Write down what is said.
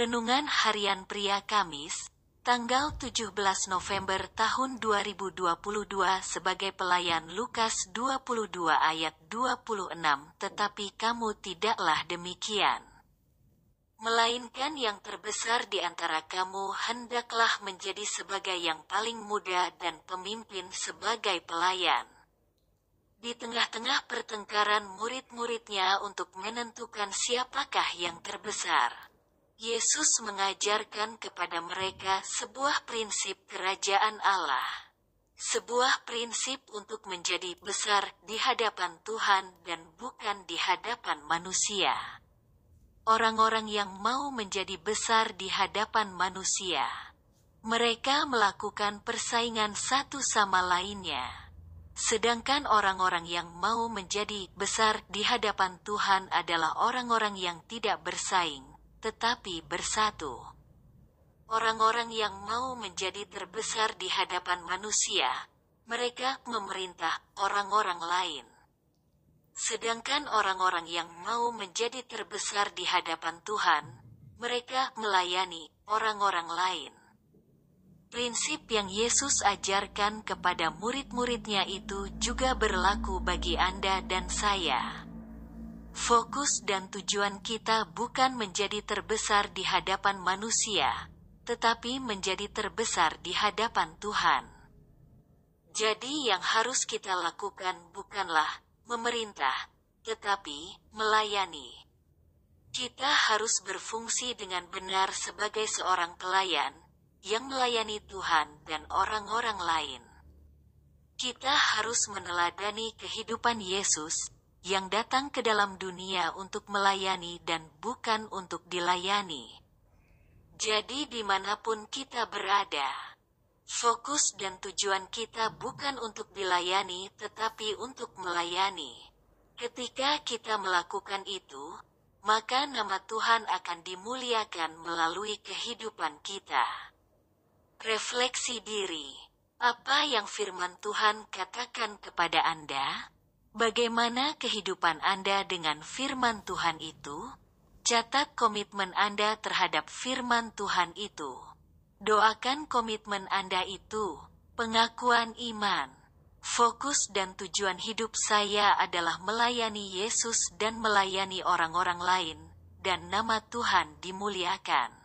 Renungan Harian Pria Kamis, tanggal 17 November tahun 2022 sebagai pelayan Lukas 22 ayat 26 Tetapi kamu tidaklah demikian. Melainkan yang terbesar di antara kamu hendaklah menjadi sebagai yang paling muda dan pemimpin sebagai pelayan. Di tengah-tengah pertengkaran murid-muridnya untuk menentukan siapakah yang terbesar. Yesus mengajarkan kepada mereka sebuah prinsip kerajaan Allah. Sebuah prinsip untuk menjadi besar di hadapan Tuhan dan bukan di hadapan manusia. Orang-orang yang mau menjadi besar di hadapan manusia, mereka melakukan persaingan satu sama lainnya. Sedangkan orang-orang yang mau menjadi besar di hadapan Tuhan adalah orang-orang yang tidak bersaing, tetapi bersatu. Orang-orang yang mau menjadi terbesar di hadapan manusia, mereka memerintah orang-orang lain. Sedangkan orang-orang yang mau menjadi terbesar di hadapan Tuhan, mereka melayani orang-orang lain. Prinsip yang Yesus ajarkan kepada murid-muridnya itu juga berlaku bagi Anda dan saya. Fokus dan tujuan kita bukan menjadi terbesar di hadapan manusia, tetapi menjadi terbesar di hadapan Tuhan. Jadi, yang harus kita lakukan bukanlah memerintah, tetapi melayani. Kita harus berfungsi dengan benar sebagai seorang pelayan yang melayani Tuhan dan orang-orang lain. Kita harus meneladani kehidupan Yesus yang datang ke dalam dunia untuk melayani dan bukan untuk dilayani. Jadi di mana pun kita berada, fokus dan tujuan kita bukan untuk dilayani tetapi untuk melayani. Ketika kita melakukan itu, maka nama Tuhan akan dimuliakan melalui kehidupan kita. Refleksi diri, apa yang firman Tuhan katakan kepada Anda? Bagaimana kehidupan Anda dengan firman Tuhan itu? Catat komitmen Anda terhadap firman Tuhan itu. Doakan komitmen Anda itu, pengakuan iman. Fokus dan tujuan hidup saya adalah melayani Yesus dan melayani orang-orang lain, dan nama Tuhan dimuliakan.